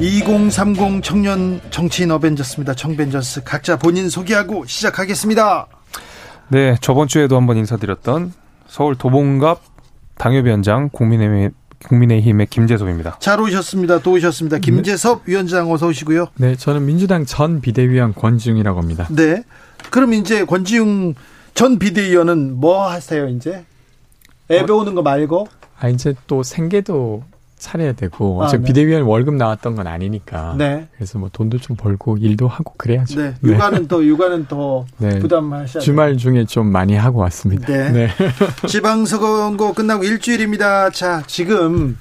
2030 청년 정치인 어벤져스입니다. 청벤져스 각자 본인 소개하고 시작하겠습니다. 네, 저번 주에도 한번 인사드렸던 서울 도봉갑 당협위원장 국민의힘 국민의힘의 김재섭입니다. 잘 오셨습니다. 또 오셨습니다. 김재섭 네. 위원장 어서 오시고요. 네, 저는 민주당 전 비대위원 권지웅이라고 합니다. 네. 그럼 이제 권지웅 전 비대위원은 뭐 하세요, 이제? 애 배우는 거 말고? 아, 이제 또 생계도 차려야 되고 아, 지금 네. 비대위원 월급 나왔던 건 아니니까. 네. 그래서 뭐 돈도 좀 벌고 일도 하고 그래야죠. 네. 네. 육아는 더 육아는 더 네. 부담하셔야 주말 중에 좀 많이 하고 왔습니다. 네. 네. 지방선거 끝나고 일주일입니다. 자, 지금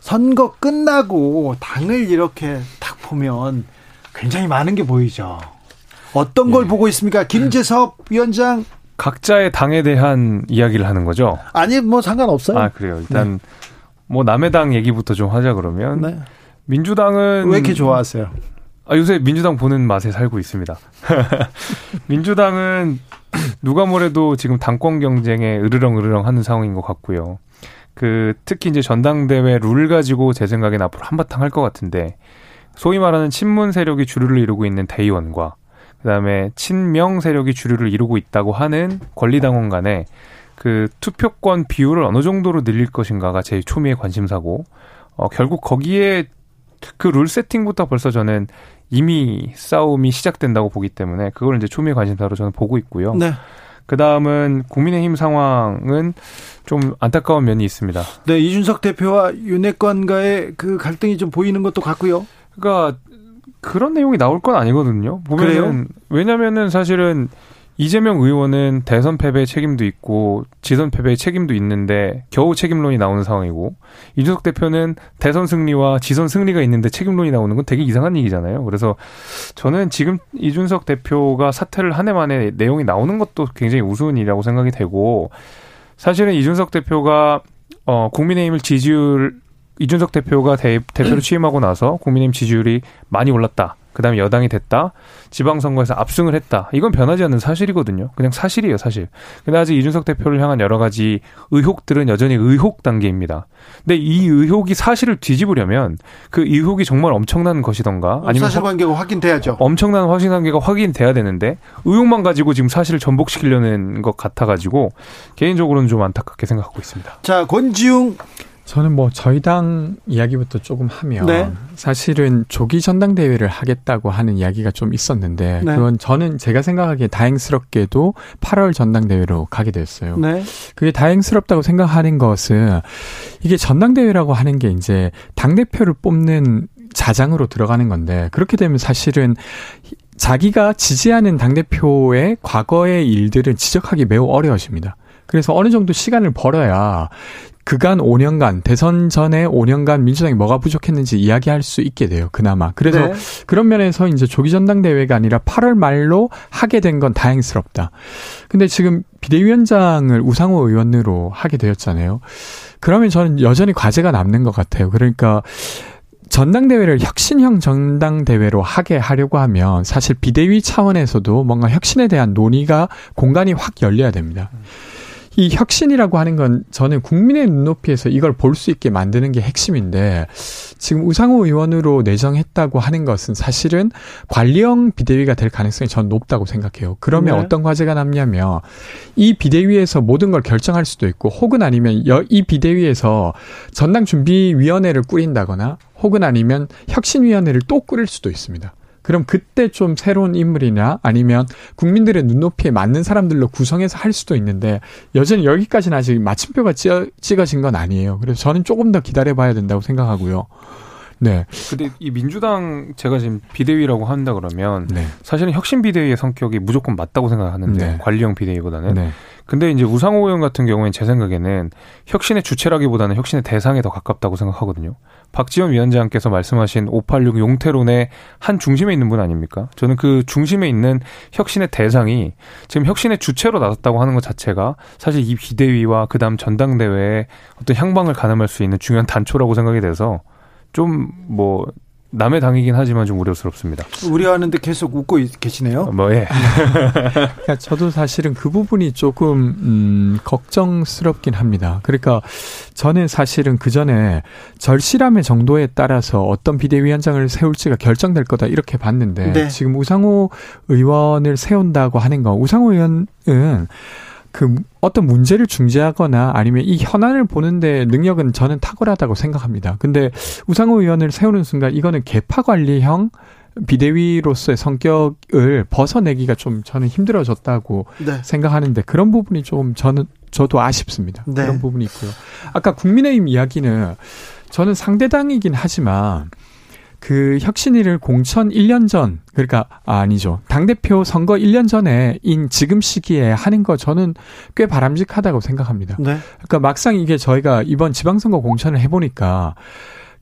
선거 끝나고 당을 이렇게 딱 보면 굉장히 많은 게 보이죠. 어떤 걸 네. 보고 있습니까? 김재섭 위원장 각자의 당에 대한 이야기를 하는 거죠. 아니 뭐 상관없어요. 아 그래요. 일단 뭐 남의 당 얘기부터 좀 하자 그러면 네. 민주당은 왜 이렇게 좋아하세요? 아, 요새 민주당 보는 맛에 살고 있습니다. 민주당은 누가 뭐래도 지금 당권 경쟁에 으르렁 으르렁 하는 상황인 것 같고요. 그 특히 이제 전당대회 룰 가지고 제 생각엔 앞으로 한바탕 할 것 같은데 소위 말하는 친문 세력이 주류를 이루고 있는 대의원과 그다음에 친명 세력이 주류를 이루고 있다고 하는 권리당원 간에 그 투표권 비율을 어느 정도로 늘릴 것인가가 제 초미의 관심사고 어 결국 거기에 그 룰 세팅부터 벌써 저는 이미 싸움이 시작된다고 보기 때문에 그걸 이제 초미의 관심사로 저는 보고 있고요. 네. 그 다음은 국민의힘 상황은 좀 안타까운 면이 있습니다. 네, 이준석 대표와 윤핵관과의 그 갈등이 좀 보이는 것도 같고요. 그러니까 그런 내용이 나올 건 아니거든요. 보면은 왜냐면은 사실은 이재명 의원은 대선 패배의 책임도 있고 지선 패배의 책임도 있는데 겨우 책임론이 나오는 상황이고 이준석 대표는 대선 승리와 지선 승리가 있는데 책임론이 나오는 건 되게 이상한 얘기잖아요. 그래서 저는 지금 이준석 대표가 사퇴를 한 해 만에 내용이 나오는 것도 굉장히 우스운 일이라고 생각이 되고 사실은 이준석 대표가 어 국민의힘을 지지율 이준석 대표가 대, 대표로 취임하고 나서 국민의힘 지지율이 많이 올랐다. 그다음에 여당이 됐다. 지방선거에서 압승을 했다. 이건 변하지 않는 사실이거든요. 그냥 사실이에요, 사실. 근데 아직 이준석 대표를 향한 여러 가지 의혹들은 여전히 의혹 단계입니다. 근데 이 의혹이 사실을 뒤집으려면 그 의혹이 정말 엄청난 것이던가 아니면 사실관계가 확인돼야죠. 엄청난 확신관계가 확인돼야 되는데 의혹만 가지고 지금 사실을 전복시키려는 것 같아 가지고 개인적으로는 좀 안타깝게 생각하고 있습니다. 자, 권지웅 저는 뭐 저희 당 이야기부터 조금 하면 네. 사실은 조기 전당대회를 하겠다고 하는 이야기가 좀 있었는데 네. 그건 저는 제가 생각하기에 다행스럽게도 8월 전당대회로 가게 됐어요. 네. 그게 다행스럽다고 생각하는 것은 이게 전당대회라고 하는 게 이제 당 대표를 뽑는 자장으로 들어가는 건데 그렇게 되면 사실은 자기가 지지하는 당 대표의 과거의 일들을 지적하기 매우 어려워집니다. 그래서 어느 정도 시간을 벌어야 그간 5년간 대선 전에 5년간 민주당이 뭐가 부족했는지 이야기할 수 있게 돼요. 그나마. 그래서 네. 그런 면에서 이제 조기 전당대회가 아니라 8월 말로 하게 된 건 다행스럽다. 근데 지금 비대위원장을 우상호 의원으로 하게 되었잖아요. 그러면 저는 여전히 과제가 남는 것 같아요. 그러니까 전당대회를 혁신형 전당대회로 하게 하려고 하면 사실 비대위 차원에서도 뭔가 혁신에 대한 논의가 공간이 확 열려야 됩니다. 음. 이 혁신이라고 하는 건 저는 국민의 눈높이에서 이걸 볼 수 있게 만드는 게 핵심인데 지금 우상호 의원으로 내정했다고 하는 것은 사실은 관리형 비대위가 될 가능성이 전 높다고 생각해요. 그러면 네. 어떤 과제가 남냐면 이 비대위에서 모든 걸 결정할 수도 있고 혹은 아니면 이 비대위에서 전당준비위원회를 꾸린다거나 혹은 아니면 혁신위원회를 또 꾸릴 수도 있습니다. 그럼 그때 좀 새로운 인물이냐 아니면 국민들의 눈높이에 맞는 사람들로 구성해서 할 수도 있는데 여전히 여기까지는 아직 마침표가 찍어진 건 아니에요. 그래서 저는 조금 더 기다려봐야 된다고 생각하고요. 네. 근데 이 민주당 제가 지금 비대위라고 한다 그러면 네. 사실은 혁신 비대위의 성격이 무조건 맞다고 생각하는데 네. 관리형 비대위보다는 네. 근데 이제 우상호 의원 같은 경우에는 제 생각에는 혁신의 주체라기보다는 혁신의 대상에 더 가깝다고 생각하거든요. 박지원 위원장께서 말씀하신 586 용태론의 한 중심에 있는 분 아닙니까? 저는 그 중심에 있는 혁신의 대상이 지금 혁신의 주체로 나섰다고 하는 것 자체가 사실 이 비대위와 그다음 전당대회에 어떤 향방을 가늠할 수 있는 중요한 단초라고 생각이 돼서 좀뭐 남의 당이긴 하지만 좀 우려스럽습니다. 우려하는데 계속 웃고 계시네요. 뭐 예. 그러니까 저도 사실은 그 부분이 조금 음, 걱정스럽긴 합니다. 그러니까 저는 사실은 그 전에 절실함의 정도에 따라서 어떤 비대위원장을 세울지가 결정될 거다 이렇게 봤는데 네. 지금 우상호 의원을 세운다고 하는 거 우상호 의원은 그 어떤 문제를 중재하거나 아니면 이 현안을 보는데 능력은 저는 탁월하다고 생각합니다. 근데 우상호 의원을 세우는 순간 이거는 개파 관리형 비대위로서의 성격을 벗어내기가 좀 저는 힘들어졌다고 네. 생각하는데 그런 부분이 좀 저는 저도 아쉽습니다. 네. 그런 부분이 있고요. 아까 국민의힘 이야기는 저는 상대당이긴 하지만 그 혁신위를 공천 1년 전, 그러니까, 아, 아니죠. 당대표 선거 1년 전에 인 지금 시기에 하는 거 저는 꽤 바람직하다고 생각합니다. 네. 그러니까 막상 이게 저희가 이번 지방선거 공천을 해보니까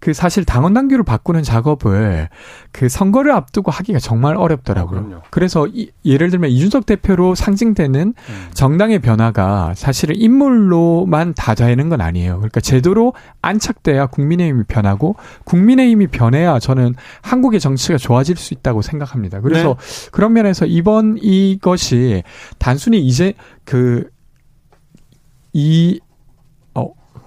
그 사실 당원 당규를 바꾸는 작업을 그 선거를 앞두고 하기가 정말 어렵더라고요. 아, 그래서 이, 예를 들면 이준석 대표로 상징되는 음. 정당의 변화가 사실은 인물로만 다 되는 건 아니에요. 그러니까 제도로 안착돼야 국민의힘이 변하고 국민의힘이 변해야 저는 한국의 정치가 좋아질 수 있다고 생각합니다. 그래서 네. 그런 면에서 이번 이것이 단순히 이제 그 이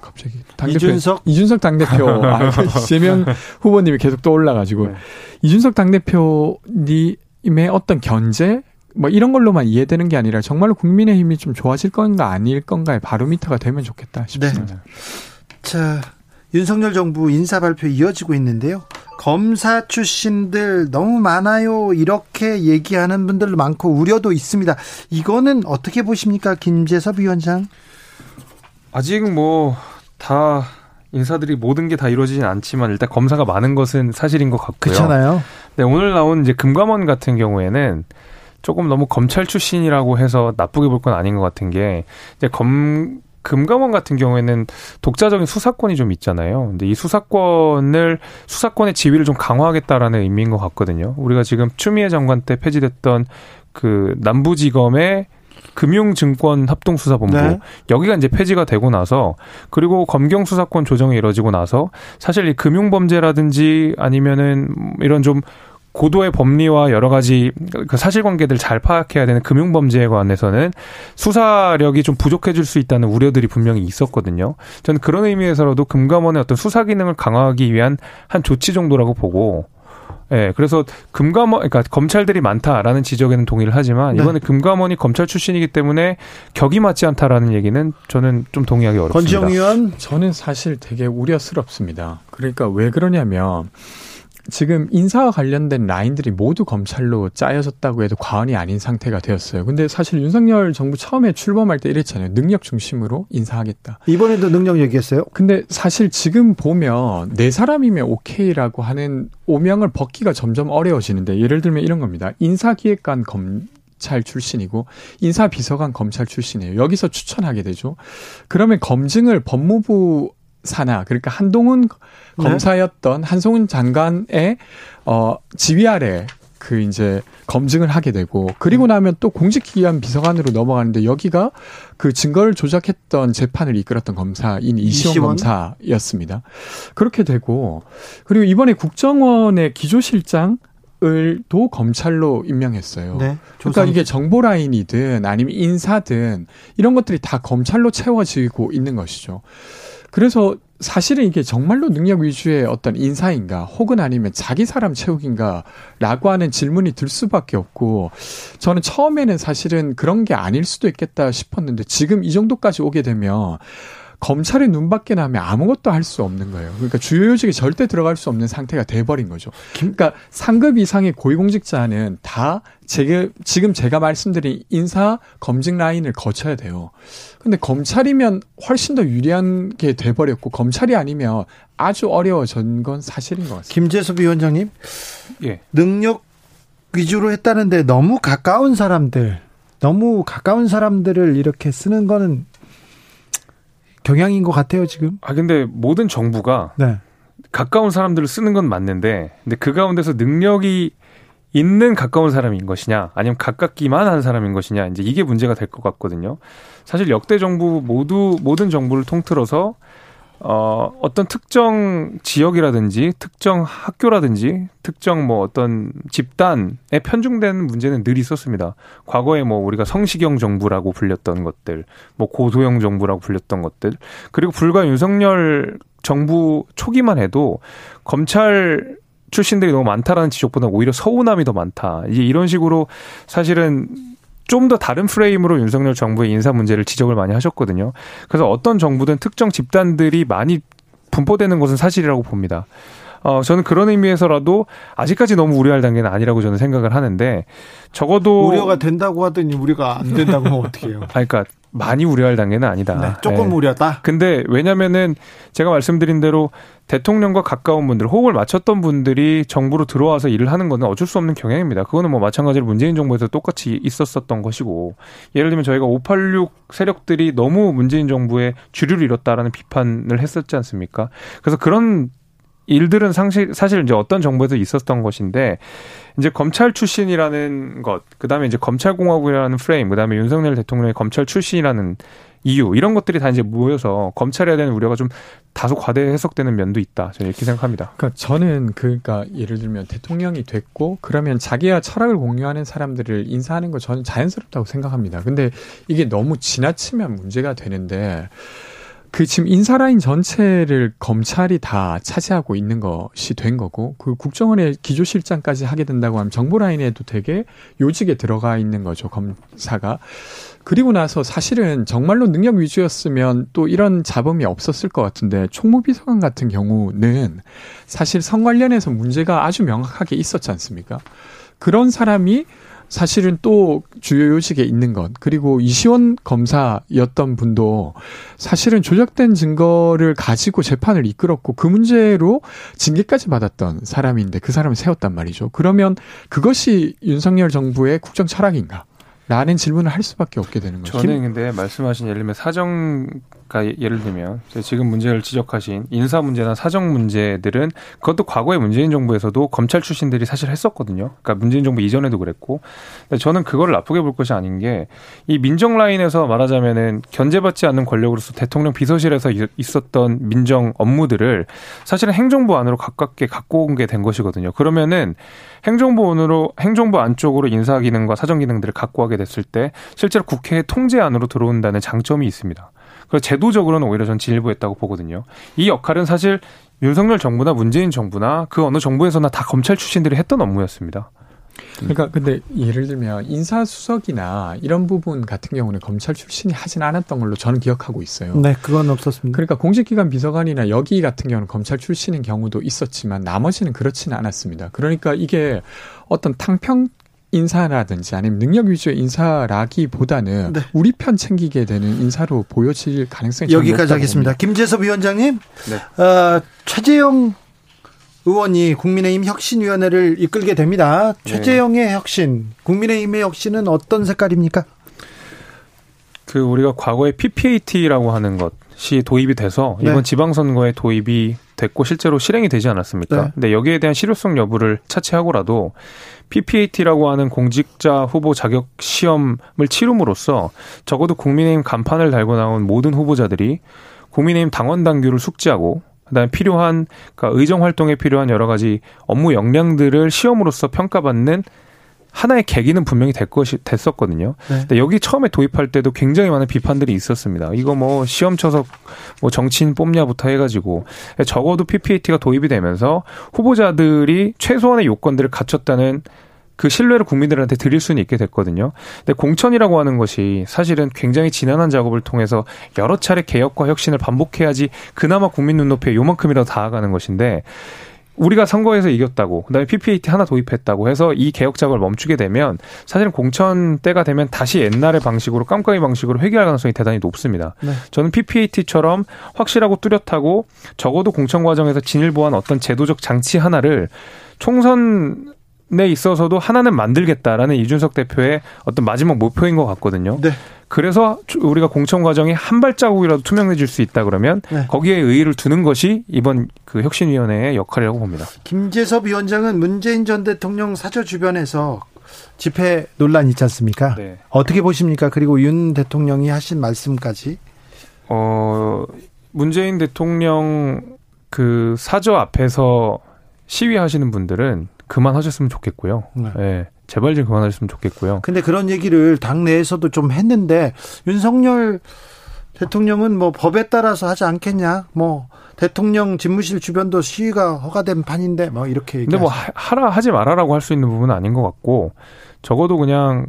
갑자기 당대표 이준석 이준석 당대표 아, 이재명 후보님이 계속 떠올라가지고 네. 이준석 당대표님의 어떤 견제 뭐 이런 걸로만 이해되는 게 아니라 정말로 국민의 힘이 좀 좋아질 건가 아닐 건가의 바로미터가 되면 좋겠다 싶습니다. 네. 자 윤석열 정부 인사 발표 이어지고 있는데요. 검사 출신들 너무 많아요. 이렇게 얘기하는 분들도 많고 우려도 있습니다. 이거는 어떻게 보십니까, 김재섭 위원장? 아직 뭐 다 인사들이 모든 게 다 이루어지진 않지만 일단 검사가 많은 것은 사실인 것 같고요. 그렇잖아요. 네, 오늘 나온 이제 금감원 같은 경우에는 조금 너무 검찰 출신이라고 해서 나쁘게 볼 건 아닌 것 같은 게 이제 검 금감원 같은 경우에는 독자적인 수사권이 좀 있잖아요. 근데 이 수사권을 수사권의 지위를 좀 강화하겠다라는 의미인 것 같거든요. 우리가 지금 추미애 장관 때 폐지됐던 그 남부지검의 금융증권 합동수사본부 네. 여기가 이제 폐지가 되고 나서 그리고 검경 수사권 조정이 이뤄지고 나서 사실 이 금융범죄라든지 아니면은 이런 좀 고도의 법리와 여러 가지 그 사실관계들 잘 파악해야 되는 금융범죄에 관해서는 수사력이 좀 부족해질 수 있다는 우려들이 분명히 있었거든요. 저는 그런 의미에서라도 금감원의 어떤 수사 기능을 강화하기 위한 한 조치 정도라고 보고 예, 네, 그래서 금감원, 그러니까 검찰들이 많다라는 지적에는 동의를 하지만 이번에 네. 금감원이 검찰 출신이기 때문에 격이 맞지 않다라는 얘기는 저는 좀 동의하기 어렵습니다. 권지영 의원, 저는 사실 되게 우려스럽습니다. 그러니까 왜 그러냐면 지금 인사와 관련된 라인들이 모두 검찰로 짜여졌다고 해도 과언이 아닌 상태가 되었어요. 근데 사실 윤석열 정부 처음에 출범할 때 이랬잖아요. 능력 중심으로 인사하겠다. 이번에도 능력 얘기했어요? 근데 사실 지금 보면 네 사람이면 오케이라고 하는 오명을 벗기가 점점 어려워지는데 예를 들면 이런 겁니다. 인사기획관 검찰 출신이고 인사비서관 검찰 출신이에요. 여기서 추천하게 되죠. 그러면 검증을 법무부 산하 그러니까 한동훈 네. 검사였던 한송훈 장관의 어 지휘 아래 그 이제 검증을 하게 되고 그리고 나면 또 공직기관 비서관으로 넘어가는데 여기가 그 증거를 조작했던 재판을 이끌었던 검사인 이시원, 이시원? 검사였습니다. 그렇게 되고 그리고 이번에 국정원의 기조실장 을도 검찰로 임명했어요. 네, 그러니까 이게 정보 라인이든 아니면 인사든 이런 것들이 다 검찰로 채워지고 있는 것이죠. 그래서 사실은 이게 정말로 능력 위주의 어떤 인사인가 혹은 아니면 자기 사람 채우기인가 라고 하는 질문이 들 수밖에 없고 저는 처음에는 사실은 그런 게 아닐 수도 있겠다 싶었는데 지금 이 정도까지 오게 되면 검찰의 눈밖에 나면 아무것도 할 수 없는 거예요. 그러니까 주요 요직에 절대 들어갈 수 없는 상태가 돼버린 거죠. 그러니까 상급 이상의 고위공직자는 다 제게, 지금 제가 말씀드린 인사 검증 라인을 거쳐야 돼요. 근데 검찰이면 훨씬 더 유리한 게 돼버렸고 검찰이 아니면 아주 어려워진 건 사실인 것 같습니다. 김재섭 위원장님, 예. 능력 위주로 했다는데 너무 가까운 사람들 너무 가까운 사람들을 이렇게 쓰는 거는 경향인 것 같아요 지금. 아 근데 모든 정부가 네. 가까운 사람들을 쓰는 건 맞는데 근데 그 가운데서 능력이 있는 가까운 사람인 것이냐 아니면 가깝기만 한 사람인 것이냐 이제 이게 문제가 될 것 같거든요. 사실 역대 정부 모두 모든 정부를 통틀어서 어, 어떤 특정 지역이라든지 특정 학교라든지 특정 뭐 어떤 집단에 편중된 문제는 늘 있었습니다. 과거에 뭐 우리가 성시경 정부라고 불렸던 것들, 뭐 고소영 정부라고 불렸던 것들, 그리고 불과 윤석열 정부 초기만 해도 검찰 출신들이 너무 많다라는 지적보다 오히려 서운함이 더 많다. 이제 이런 식으로 사실은 좀 더 다른 프레임으로 윤석열 정부의 인사 문제를 지적을 많이 하셨거든요. 그래서 어떤 정부든 특정 집단들이 많이 분포되는 것은 사실이라고 봅니다. 어, 저는 그런 의미에서라도 아직까지 너무 우려할 단계는 아니라고 저는 생각을 하는데 적어도 우려가 된다고 하더니 우려가 안 된다고 하면 어떻게 해요? 아, 그러니까 많이 우려할 단계는 아니다. 네, 조금 네. 우려다. 근데 왜냐면은 제가 말씀드린 대로 대통령과 가까운 분들, 호흡을 맞췄던 분들이 정부로 들어와서 일을 하는 거는 어쩔 수 없는 경향입니다. 그거는 뭐 마찬가지로 문재인 정부에서 똑같이 있었었던 것이고 예를 들면 저희가 586 세력들이 너무 문재인 정부의 주류를 잃었다라는 비판을 했었지 않습니까? 그래서 그런 일들은 상실, 사실 이제 어떤 정부에도 있었던 것인데 이제 검찰 출신이라는 것, 그 다음에 이제 검찰공화국이라는 프레임, 그 다음에 윤석열 대통령의 검찰 출신이라는 이유 이런 것들이 다 이제 모여서 검찰에 대한 우려가 좀 다소 과대 해석되는 면도 있다. 저는 이렇게 생각합니다. 그러니까 저는 그러니까 예를 들면 대통령이 됐고 그러면 자기와 철학을 공유하는 사람들을 인사하는 거 저는 자연스럽다고 생각합니다. 근데 이게 너무 지나치면 문제가 되는데 그 지금 인사라인 전체를 검찰이 다 차지하고 있는 것이 된 거고 그 국정원의 기조실장까지 하게 된다고 하면 정보 라인에도 되게 요직에 들어가 있는 거죠 검사가 그리고 나서 사실은 정말로 능력 위주였으면 또 이런 잡음이 없었을 것 같은데 총무비서관 같은 경우는 사실 성 관련해서 문제가 아주 명확하게 있었지 않습니까? 그런 사람이 사실은 또 주요 요직에 있는 것 그리고 이시원 검사였던 분도 사실은 조작된 증거를 가지고 재판을 이끌었고 그 문제로 징계까지 받았던 사람인데 그 사람을 세웠단 말이죠. 그러면 그것이 윤석열 정부의 국정 철학인가? 라는 질문을 할 수밖에 없게 되는 거죠. 저는 근데 말씀하신 예를 들면 사정 그러니까 예를 들면 지금 문제를 지적하신 인사 문제나 사정 문제들은 그것도 과거의 문재인 정부에서도 검찰 출신들이 사실 했었거든요. 그러니까 문재인 정부 이전에도 그랬고. 저는 그거를 나쁘게 볼 것이 아닌 게 이 민정 라인에서 말하자면은 견제받지 않는 권력으로서 대통령 비서실에서 있었던 민정 업무들을 사실은 행정부 안으로 가깝게 갖고 온 게 된 것이거든요. 그러면은 행정부 안으로 행정부 안쪽으로 인사 기능과 사정 기능들을 갖고 하게 됐을 때 실제로 국회 통제 안으로 들어온다는 장점이 있습니다. 그래서 제도적으로는 오히려 전 진일보했다고 보거든요. 이 역할은 사실 윤석열 정부나 문재인 정부나 그 어느 정부에서나 다 검찰 출신들이 했던 업무였습니다. 그러니까 근데 예를 들면 인사수석이나 이런 부분 같은 경우는 검찰 출신이 하진 않았던 걸로 저는 기억하고 있어요. 네, 그건 없었습니다. 그러니까 공직기관 비서관이나 여기 같은 경우는 검찰 출신인 경우도 있었지만 나머지는 그렇지는 않았습니다. 그러니까 이게 어떤 탕평 인사라든지 아니면 능력 위주의 인사라기보다는 네. 우리 편 챙기게 되는 인사로 보여질 가능성이 여기까지 하겠습니다. 봅니다. 김재섭 위원장님, 네. 어, 최재형 의원이 국민의힘 혁신위원회를 이끌게 됩니다. 네. 최재형의 혁신, 국민의힘의 혁신은 어떤 색깔입니까? 그 우리가 과거에 PPAT라고 하는 것이 도입이 돼서 이번 네. 지방선거에 도입이 됐고 실제로 실행이 되지 않았습니까? 네. 근데 여기에 대한 실효성 여부를 차치하고라도 PPAT라고 하는 공직자 후보 자격 시험을 치름으로써 적어도 국민의힘 간판을 달고 나온 모든 후보자들이 국민의힘 당원 당규를 숙지하고 그다음에 필요한 그러니까 의정 활동에 필요한 여러 가지 업무 역량들을 시험으로서 평가받는 하나의 계기는 분명히 될 것이 됐었거든요. 네. 근데 여기 처음에 도입할 때도 굉장히 많은 비판들이 있었습니다. 이거 뭐 시험 쳐서 뭐 정치인 뽑냐부터 해가지고 적어도 PPAT가 도입이 되면서 후보자들이 최소한의 요건들을 갖췄다는 그 신뢰를 국민들한테 드릴 수는 있게 됐거든요. 근데 공천이라고 하는 것이 사실은 굉장히 지난한 작업을 통해서 여러 차례 개혁과 혁신을 반복해야지 그나마 국민 눈높이에 요만큼이라도 다가가는 것인데 우리가 선거에서 이겼다고 그다음에 PPAT 하나 도입했다고 해서 이 개혁 작업을 멈추게 되면 사실은 공천 때가 되면 다시 옛날의 방식으로 깜깜이 방식으로 회귀할 가능성이 대단히 높습니다. 네. 저는 PPAT처럼 확실하고 뚜렷하고 적어도 공천 과정에서 진일 보한 어떤 제도적 장치 하나를 총선 에 있어서도 하나는 만들겠다라는 이준석 대표의 어떤 마지막 목표인 것 같거든요. 네. 그래서 우리가 공천 과정이 한 발자국이라도 투명해질 수 있다 그러면 네. 거기에 의의를 두는 것이 이번 그 혁신위원회의 역할이라고 봅니다. 김재섭 위원장은 문재인 전 대통령 사저 주변에서 집회 논란 있지 않습니까? 네. 어떻게 보십니까? 그리고 윤 대통령이 하신 말씀까지. 어, 문재인 대통령 그 사저 앞에서 시위하시는 분들은 그만하셨으면 좋겠고요. 네. 네. 제발 좀 그만하셨으면 좋겠고요. 근데 그런 얘기를 당내에서도 좀 했는데 윤석열 대통령은 뭐 법에 따라서 하지 않겠냐? 뭐 대통령 집무실 주변도 시위가 허가된 판인데 뭐 이렇게 근데 뭐 하라 하지 말아라고 할 수 있는 부분은 아닌 것 같고 적어도 그냥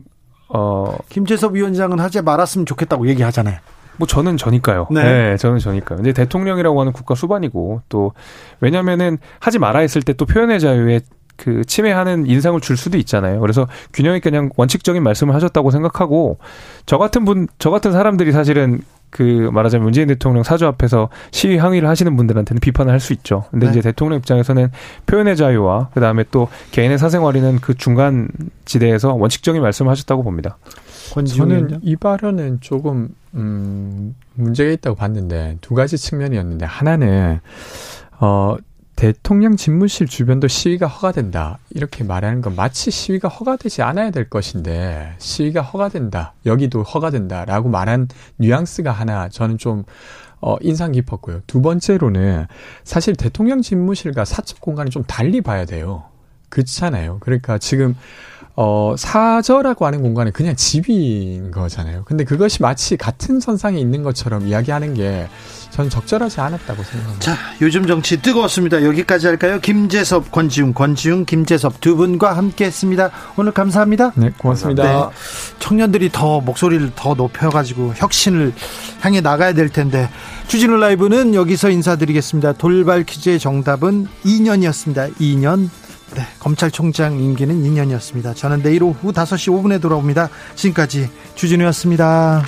어 김재섭 위원장은 하지 말았으면 좋겠다고 얘기하잖아요. 뭐 저는 저니까요. 네. 네. 저는 저니까요. 근데 대통령이라고 하는 국가 수반이고 또 왜냐면은 하지 말아 했을 때 또 표현의 자유에 그 침해하는 인상을 줄 수도 있잖아요. 그래서 균형 있게 그냥 원칙적인 말씀을 하셨다고 생각하고 저 같은 분, 저 같은 사람들이 사실은 그 말하자면 문재인 대통령 사주 앞에서 시위 항의를 하시는 분들한테는 비판을 할 수 있죠. 근데 네. 이제 대통령 입장에서는 표현의 자유와 그 다음에 또 개인의 사생활이는 그 중간 지대에서 원칙적인 말씀을 하셨다고 봅니다. 저는 이 발언은 조금 음 문제가 있다고 봤는데 두 가지 측면이었는데 하나는 어 대통령 집무실 주변도 시위가 허가된다. 이렇게 말하는 건 마치 시위가 허가되지 않아야 될 것인데 시위가 허가된다. 여기도 허가된다. 라고 말한 뉘앙스가 하나 저는 좀 어, 인상 깊었고요. 두 번째로는 사실 대통령 집무실과 사적 공간을 좀 달리 봐야 돼요. 그렇잖아요. 그러니까 지금 어, 사저라고 하는 공간은 그냥 집인 거잖아요. 근데 그것이 마치 같은 선상에 있는 것처럼 이야기하는 게전 적절하지 않았다고 생각합니다. 자, 요즘 정치 뜨거웠습니다. 여기까지 할까요? 김재섭, 권지웅, 권지웅, 김재섭 두 분과 함께 했습니다. 오늘 감사합니다. 네, 고맙습니다. 네, 청년들이 더 목소리를 더 높여가지고 혁신을 향해 나가야 될 텐데. 주진우 라이브는 여기서 인사드리겠습니다. 돌발 퀴즈의 정답은 2년이었습니다. 2년. 네, 검찰총장 임기는 2년이었습니다. 저는 내일 오후 5시 5분에 돌아옵니다. 지금까지 주진우였습니다.